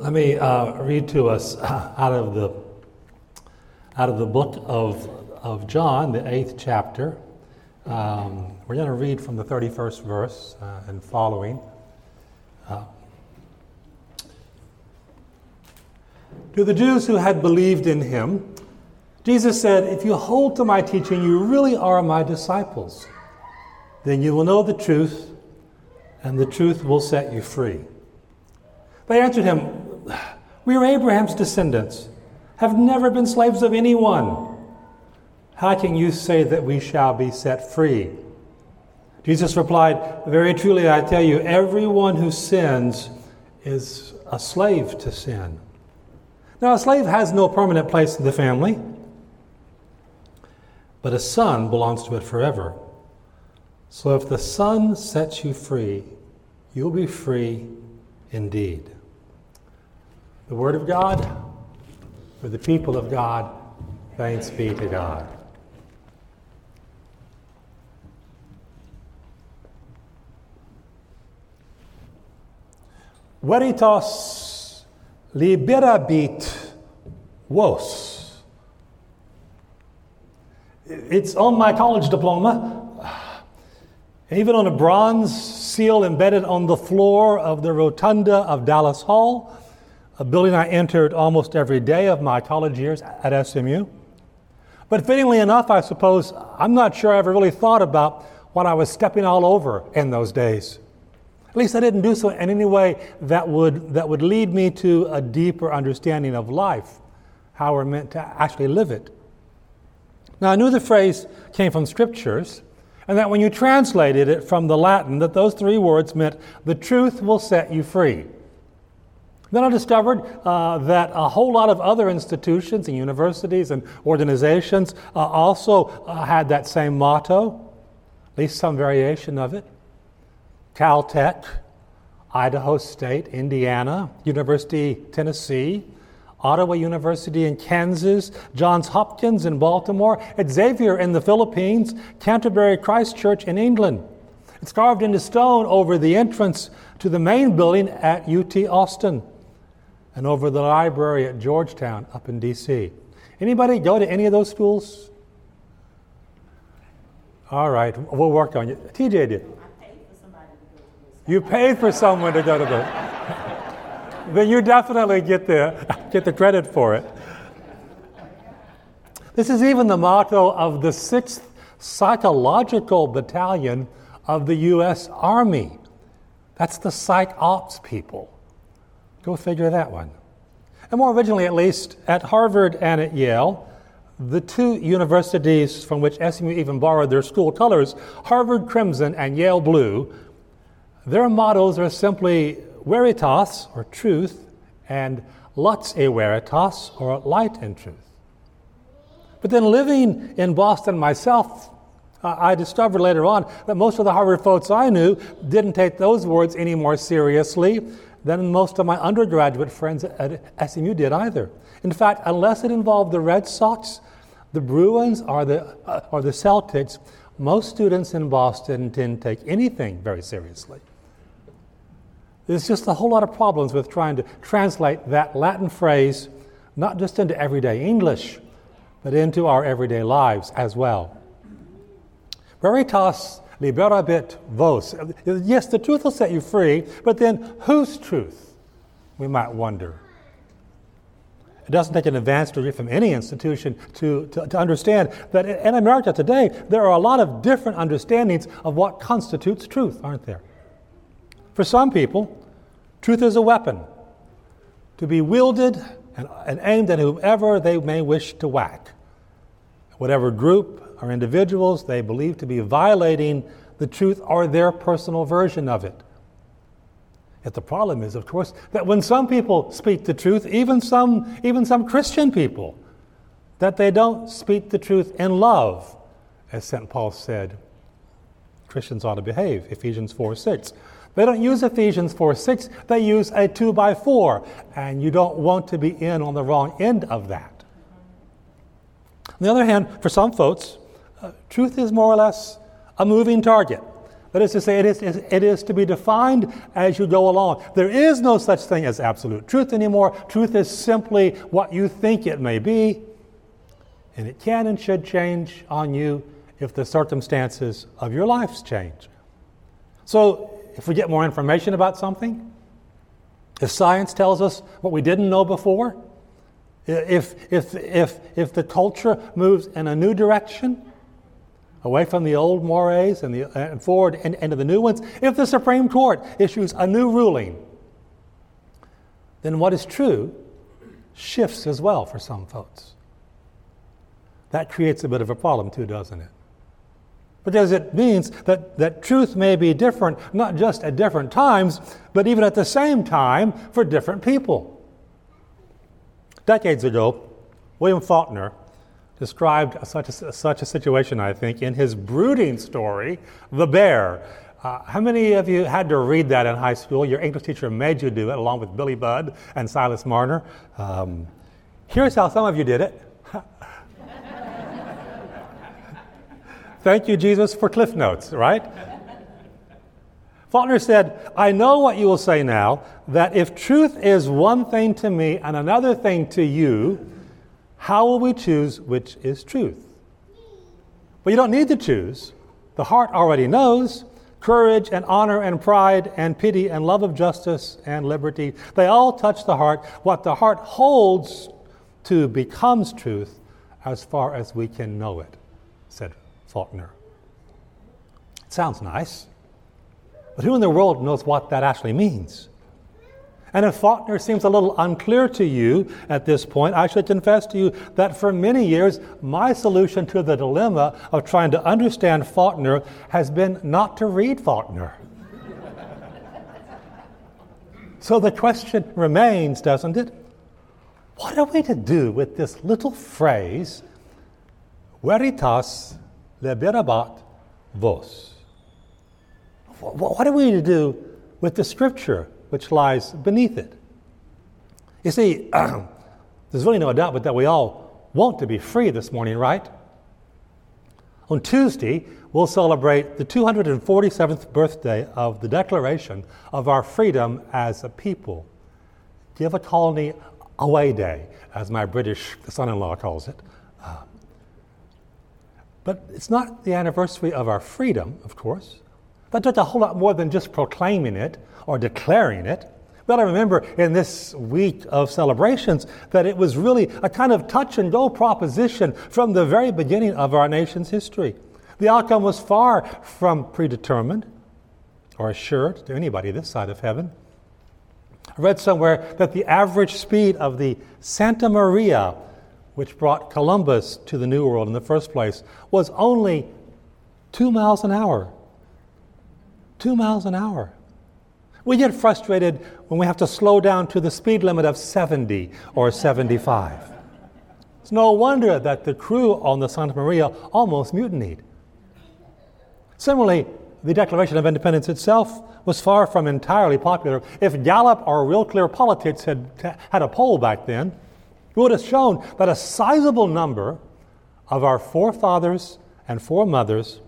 Let me uh, read to us out of the out of the book of, of John, the eighth chapter. Um, we're going to read from the 31st verse uh, and following. Uh, to the Jews who had believed in him, Jesus said, If you hold to my teaching, you really are my disciples. Then you will know the truth, and the truth will set you free. They answered him, We are Abraham's descendants, have never been slaves of anyone. How can you say that we shall be set free? Jesus replied, Very truly, I tell you, everyone who sins is a slave to sin. Now, a slave has no permanent place in the family, but a son belongs to it forever. So if the Son sets you free, you'll be free indeed. The Word of God for the people of God, thanks be to God. Veritas liberabit vos. It's on my college diploma even on a bronze seal embedded on the floor of the rotunda of Dallas Hall, a building I entered almost every day of my college years at SMU. But fittingly enough, I suppose, I'm not sure I ever really thought about what I was stepping all over in those days. At least I didn't do so in any way that would, that would lead me to a deeper understanding of life, how we're meant to actually live it. Now, I knew the phrase came from scriptures, and that when you translated it from the Latin, that those three words meant the truth will set you free. Then I discovered uh, that a whole lot of other institutions and universities and organizations uh, also uh, had that same motto, at least some variation of it. Caltech, Idaho State, Indiana, University Tennessee, Ottawa University in Kansas, Johns Hopkins in Baltimore, Xavier in the Philippines, Canterbury Christ Church in England. It's carved into stone over the entrance to the main building at UT Austin and over the library at Georgetown up in DC. Anybody go to any of those schools? All right, we'll work on you. TJ did. I paid for somebody to go to the school. You paid for someone to go to the then you definitely get the, get the credit for it. This is even the motto of the 6th Psychological Battalion of the U.S. Army. That's the psych ops people. Go figure that one. And more originally, at least, at Harvard and at Yale, the two universities from which SMU even borrowed their school colors, Harvard Crimson and Yale Blue, their mottos are simply veritas, or truth, and lux e veritas, or light and truth. But then living in Boston myself, uh, I discovered later on that most of the Harvard folks I knew didn't take those words any more seriously than most of my undergraduate friends at SMU did either. In fact, unless it involved the Red Sox, the Bruins, or the, uh, or the Celtics, most students in Boston didn't take anything very seriously. There's just a whole lot of problems with trying to translate that Latin phrase not just into everyday English, but into our everyday lives as well. Veritas liberabit vos. Yes, the truth will set you free, but then whose truth? We might wonder. It doesn't take an advanced degree from any institution to, to, to, understand that in America today, there are a lot of different understandings of what constitutes truth, aren't there? For some people, truth is a weapon to be wielded and, and aimed at whomever they may wish to whack. Whatever group or individuals they believe to be violating the truth or their personal version of it. Yet the problem is, of course, that when some people speak the truth, even some, even some Christian people, that they don't speak the truth in love, as St. Paul said. Christians ought to behave, Ephesians 4 6. They don't use Ephesians 4 6, they use a 2 by 4, and you don't want to be in on the wrong end of that. On the other hand, for some folks, uh, truth is more or less a moving target. That is to say, it is, it is to be defined as you go along. There is no such thing as absolute truth anymore. Truth is simply what you think it may be, and it can and should change on you if the circumstances of your lives change. So, if we get more information about something, if science tells us what we didn't know before, if, if, if, if the culture moves in a new direction, away from the old mores and, the, and forward and into the new ones, if the Supreme Court issues a new ruling, then what is true shifts as well for some folks. That creates a bit of a problem, too, doesn't it? Because it means that, that truth may be different, not just at different times, but even at the same time for different people. Decades ago, William Faulkner described such a, such a situation, I think, in his brooding story, The Bear. Uh, how many of you had to read that in high school? Your English teacher made you do it, along with Billy Budd and Silas Marner. Um, here's how some of you did it. Thank you, Jesus, for Cliff Notes, right? Faulkner said, I know what you will say now, that if truth is one thing to me and another thing to you, how will we choose which is truth? But you don't need to choose. The heart already knows. Courage and honor and pride and pity and love of justice and liberty, they all touch the heart. What the heart holds to becomes truth as far as we can know it, said Faulkner. It sounds nice. But who in the world knows what that actually means? And if Faulkner seems a little unclear to you at this point, I should confess to you that for many years, my solution to the dilemma of trying to understand Faulkner has been not to read Faulkner. so the question remains, doesn't it? What are we to do with this little phrase, veritas liberabit vos? what are we to do with the scripture which lies beneath it? You see, there's really no doubt but that we all want to be free this morning, right? On Tuesday, we'll celebrate the 247th birthday of the Declaration of our freedom as a people. Give a colony away day, as my British son in law calls it. Uh, but it's not the anniversary of our freedom, of course. That took a whole lot more than just proclaiming it or declaring it. We ought to remember in this week of celebrations that it was really a kind of touch and go proposition from the very beginning of our nation's history. The outcome was far from predetermined or assured to anybody this side of heaven. I read somewhere that the average speed of the Santa Maria, which brought Columbus to the New World in the first place, was only two miles an hour two miles an hour. We get frustrated when we have to slow down to the speed limit of 70 or 75. It's no wonder that the crew on the Santa Maria almost mutinied. Similarly, the Declaration of Independence itself was far from entirely popular. If Gallup or Real Clear Politics had had a poll back then, it would have shown that a sizable number of our forefathers and foremothers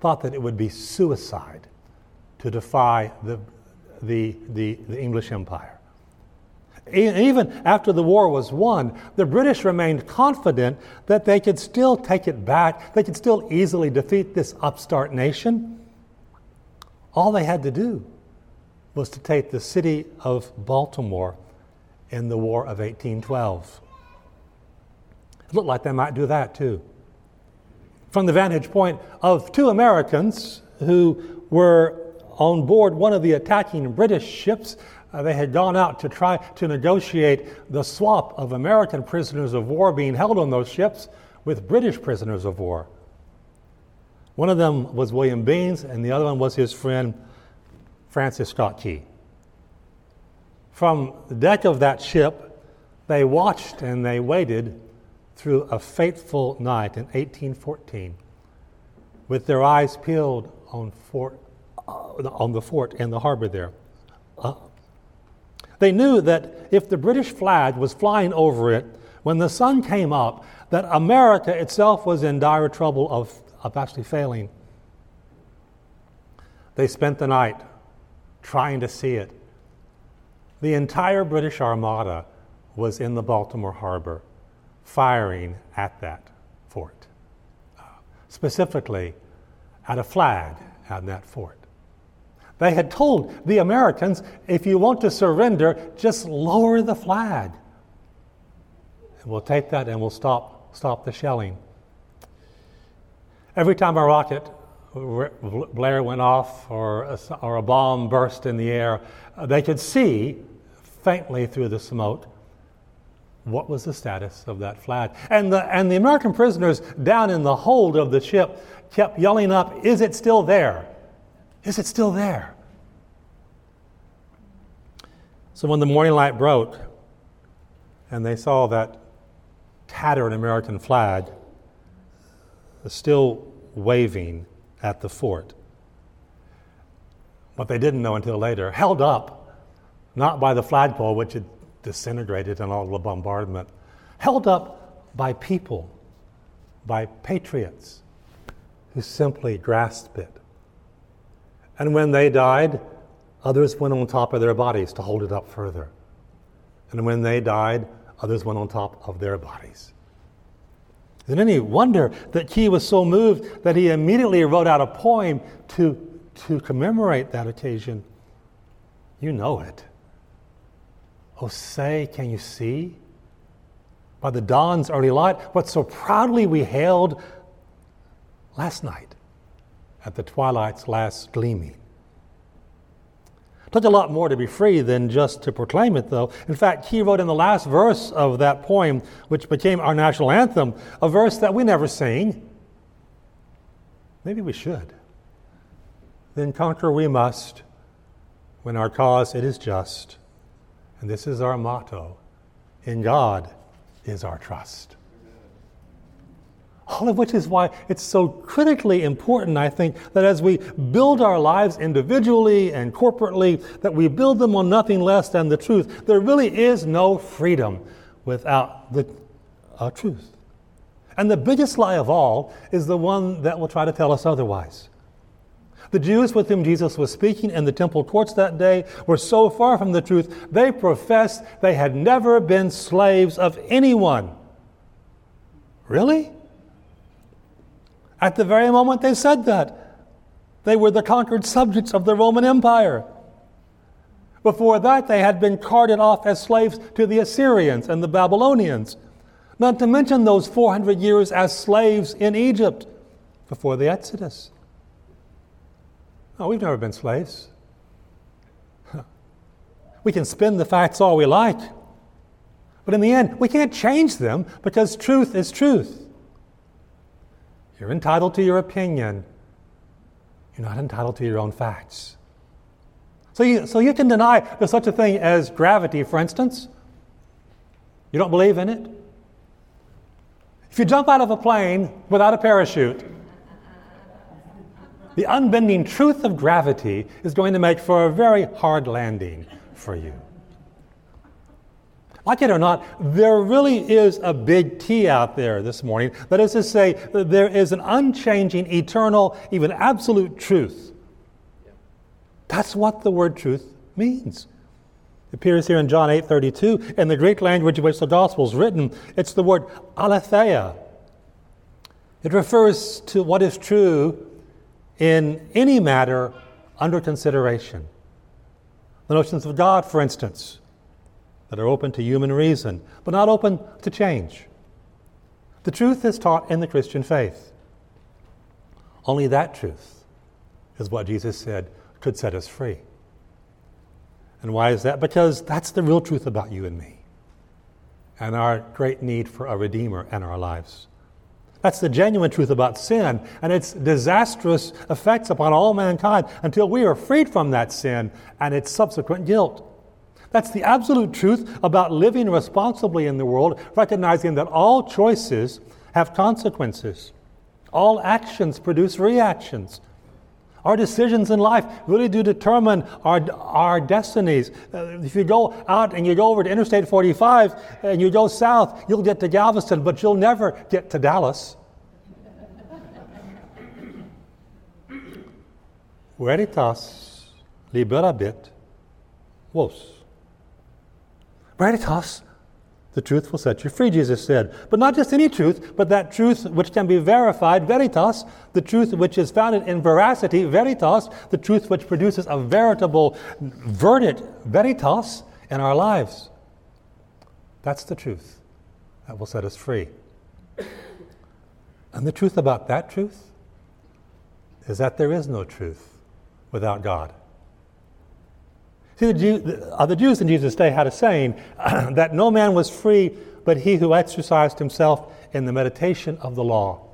thought that it would be suicide to defy the, the, the, the English Empire. Even after the war was won, the British remained confident that they could still take it back, they could still easily defeat this upstart nation. All they had to do was to take the city of Baltimore in the War of 1812. It looked like they might do that too. From the vantage point of two Americans who were on board one of the attacking British ships. Uh, they had gone out to try to negotiate the swap of American prisoners of war being held on those ships with British prisoners of war. One of them was William Beanes, and the other one was his friend Francis Scott Key. From the deck of that ship, they watched and they waited through a fateful night in 1814 with their eyes peeled on Fort on the fort and the harbor there. Uh, they knew that if the British flag was flying over it, when the sun came up, that America itself was in dire trouble of, of actually failing. They spent the night trying to see it. The entire British Armada was in the Baltimore harbor firing at that fort, uh, specifically at a flag at that fort. They had told the Americans if you want to surrender, just lower the flag. And we'll take that and we'll stop, stop the shelling. Every time a rocket Blair went off or a, or a bomb burst in the air, uh, they could see faintly through the smoke what was the status of that flag. And the, and the American prisoners down in the hold of the ship kept yelling up, Is it still there? Is it still there? So when the morning light broke and they saw that tattered American flag still waving at the fort, what they didn't know until later, held up, not by the flagpole, which had disintegrated in all the bombardment, held up by people, by patriots who simply grasped it. And when they died, others went on top of their bodies to hold it up further. And when they died, others went on top of their bodies. Is it any wonder that Key was so moved that he immediately wrote out a poem to, to commemorate that occasion? You know it. Oh, say, can you see? By the dawn's early light, what so proudly we hailed last night at the twilight's last gleaming. It took a lot more to be free than just to proclaim it, though. In fact, he wrote in the last verse of that poem, which became our national anthem, a verse that we never sing. Maybe we should. Then conquer we must when our cause it is just. And this is our motto In God is our trust. All of which is why it's so critically important, I think, that as we build our lives individually and corporately, that we build them on nothing less than the truth. There really is no freedom without the uh, truth. And the biggest lie of all is the one that will try to tell us otherwise. The Jews with whom Jesus was speaking in the temple courts that day were so far from the truth, they professed they had never been slaves of anyone. Really? At the very moment they said that, they were the conquered subjects of the Roman Empire. Before that, they had been carted off as slaves to the Assyrians and the Babylonians, not to mention those 400 years as slaves in Egypt before the Exodus. No, we've never been slaves. We can spin the facts all we like, but in the end, we can't change them because truth is truth. You're entitled to your opinion. You're not entitled to your own facts. So you, so you can deny there's such a thing as gravity, for instance. You don't believe in it? If you jump out of a plane without a parachute, the unbending truth of gravity is going to make for a very hard landing for you. Like it or not, there really is a big T out there this morning. That is to say, there is an unchanging, eternal, even absolute truth. That's what the word truth means. It appears here in John 8 32. In the Greek language in which the gospel is written, it's the word aletheia. It refers to what is true in any matter under consideration. The notions of God, for instance, that are open to human reason, but not open to change. The truth is taught in the Christian faith. Only that truth is what Jesus said could set us free. And why is that? Because that's the real truth about you and me and our great need for a Redeemer in our lives. That's the genuine truth about sin and its disastrous effects upon all mankind until we are freed from that sin and its subsequent guilt. That's the absolute truth about living responsibly in the world, recognizing that all choices have consequences. All actions produce reactions. Our decisions in life really do determine our, our destinies. Uh, if you go out and you go over to Interstate 45 and you go south, you'll get to Galveston, but you'll never get to Dallas. Veritas liberabit vos. Veritas, the truth will set you free, Jesus said. But not just any truth, but that truth which can be verified, veritas, the truth which is founded in veracity, veritas, the truth which produces a veritable verdict, veritas, in our lives. That's the truth that will set us free. And the truth about that truth is that there is no truth without God. See, the, Jew, the, Jews in Jesus' day had a saying that no man was free but he who exercised himself in the meditation of the law.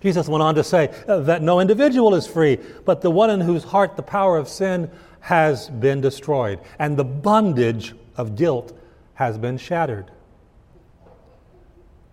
Jesus went on to say uh, that no individual is free, but the one in whose heart the power of sin has been destroyed, and the bondage of guilt has been shattered.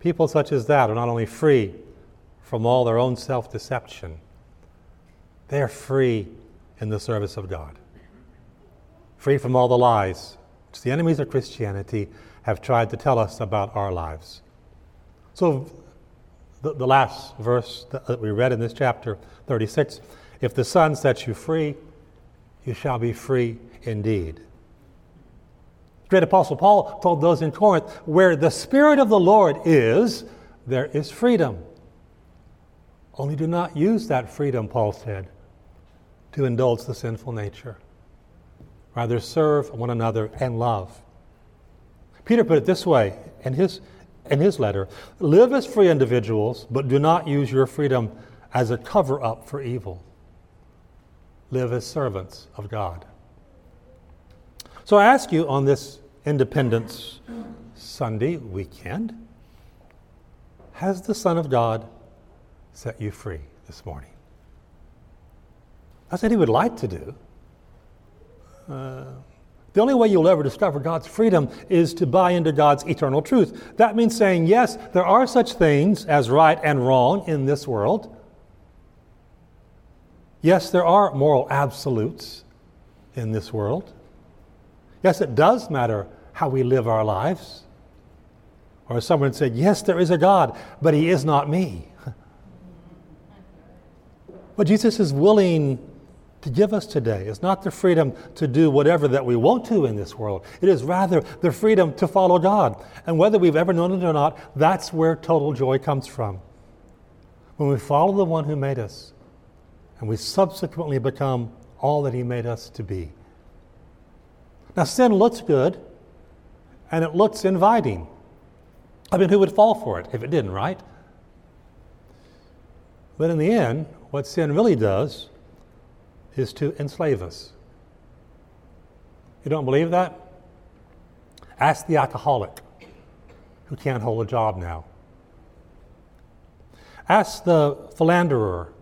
People such as that are not only free from all their own self deception, they are free in the service of God free from all the lies which the enemies of Christianity have tried to tell us about our lives. So, the, the last verse that we read in this chapter 36 if the Son sets you free, you shall be free indeed. The great Apostle Paul told those in Corinth, where the Spirit of the Lord is, there is freedom. Only do not use that freedom, Paul said, to indulge the sinful nature. Rather, serve one another and love. Peter put it this way in his, in his letter Live as free individuals, but do not use your freedom as a cover up for evil. Live as servants of God. So I ask you on this Independence Sunday weekend Has the Son of God set you free this morning? That's what He would like to do. The only way you'll ever discover God's freedom is to buy into God's eternal truth. That means saying, yes, there are such things as right and wrong in this world. Yes, there are moral absolutes in this world. Yes, it does matter how we live our lives. Or someone said, yes, there is a God, but he is not me. But Jesus is willing to give us today is not the freedom to do whatever that we want to in this world. It is rather the freedom to follow God. And whether we've ever known it or not, that's where total joy comes from. When we follow the one who made us, and we subsequently become all that he made us to be. Now, sin looks good, and it looks inviting. I mean, who would fall for it if it didn't, right? But in the end, what sin really does is to enslave us. You don't believe that? Ask the alcoholic who can't hold a job now. Ask the philanderer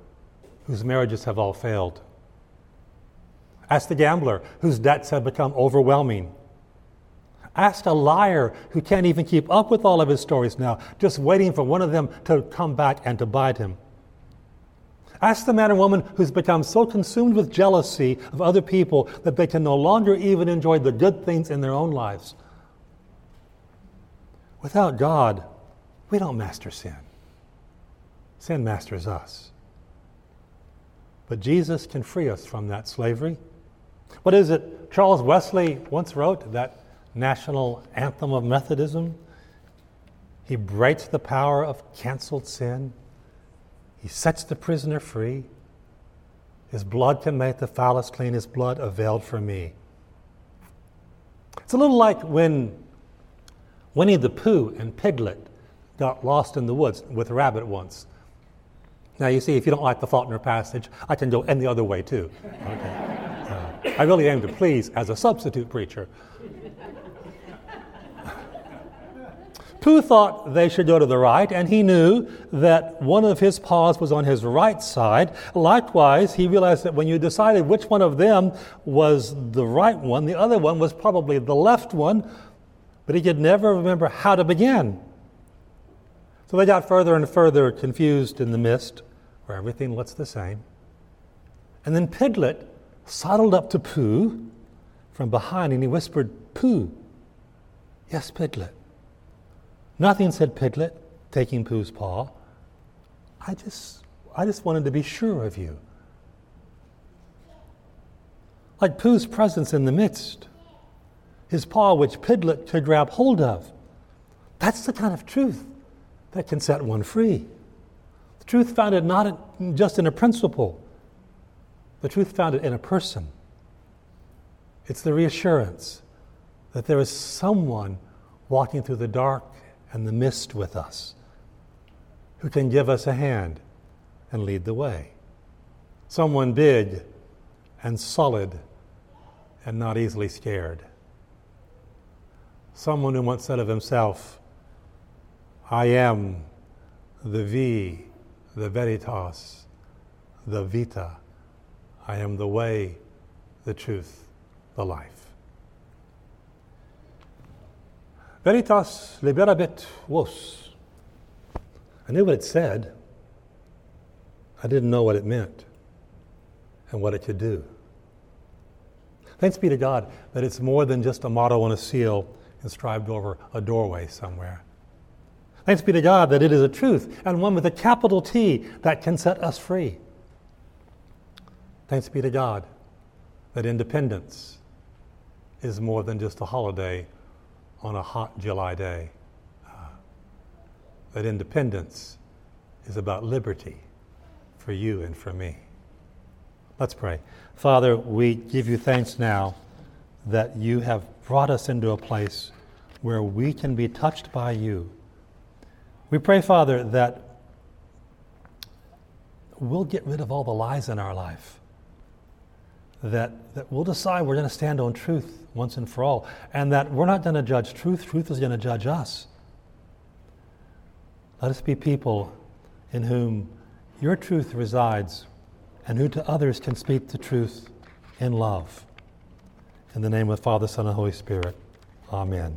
whose marriages have all failed. Ask the gambler whose debts have become overwhelming. Ask a liar who can't even keep up with all of his stories now, just waiting for one of them to come back and to bite him. Ask the man or woman who's become so consumed with jealousy of other people that they can no longer even enjoy the good things in their own lives. Without God, we don't master sin. Sin masters us. But Jesus can free us from that slavery. What is it Charles Wesley once wrote, that national anthem of Methodism? He breaks the power of canceled sin he sets the prisoner free. His blood can make the foulest clean. His blood availed for me. It's a little like when Winnie the Pooh and Piglet got lost in the woods with rabbit once. Now, you see, if you don't like the Faulkner passage, I can go any other way too. Okay. Uh, I really aim to please as a substitute preacher. Pooh thought they should go to the right, and he knew that one of his paws was on his right side. Likewise, he realized that when you decided which one of them was the right one, the other one was probably the left one, but he could never remember how to begin. So they got further and further confused in the mist, where everything looks the same. And then Piglet sidled up to Pooh from behind and he whispered, Pooh, yes, Piglet. Nothing, said Piglet, taking Pooh's paw. I just, I just wanted to be sure of you. like Pooh's presence in the midst, his paw which Piglet could grab hold of. That's the kind of truth that can set one free. The truth founded not just in a principle, the truth founded in a person. It's the reassurance that there is someone walking through the dark and the mist with us who can give us a hand and lead the way. Someone big and solid and not easily scared. Someone who once said of himself, I am the Via, the Veritas, the Vita. I am the way, the truth, the life. Veritas liberabit vos. I knew what it said. I didn't know what it meant and what it could do. Thanks be to God that it's more than just a motto and a seal inscribed over a doorway somewhere. Thanks be to God that it is a truth and one with a capital T that can set us free. Thanks be to God that independence is more than just a holiday on a hot July day. Uh, that independence is about liberty for you and for me. Let's pray. Father, we give you thanks now that you have brought us into a place where we can be touched by you. We pray, Father, that we'll get rid of all the lies in our life, that, that we'll decide we're going to stand on truth once and for all, and that we're not going to judge truth, truth is going to judge us. Let us be people in whom your truth resides and who to others can speak the truth in love. In the name of Father, Son, and Holy Spirit. Amen.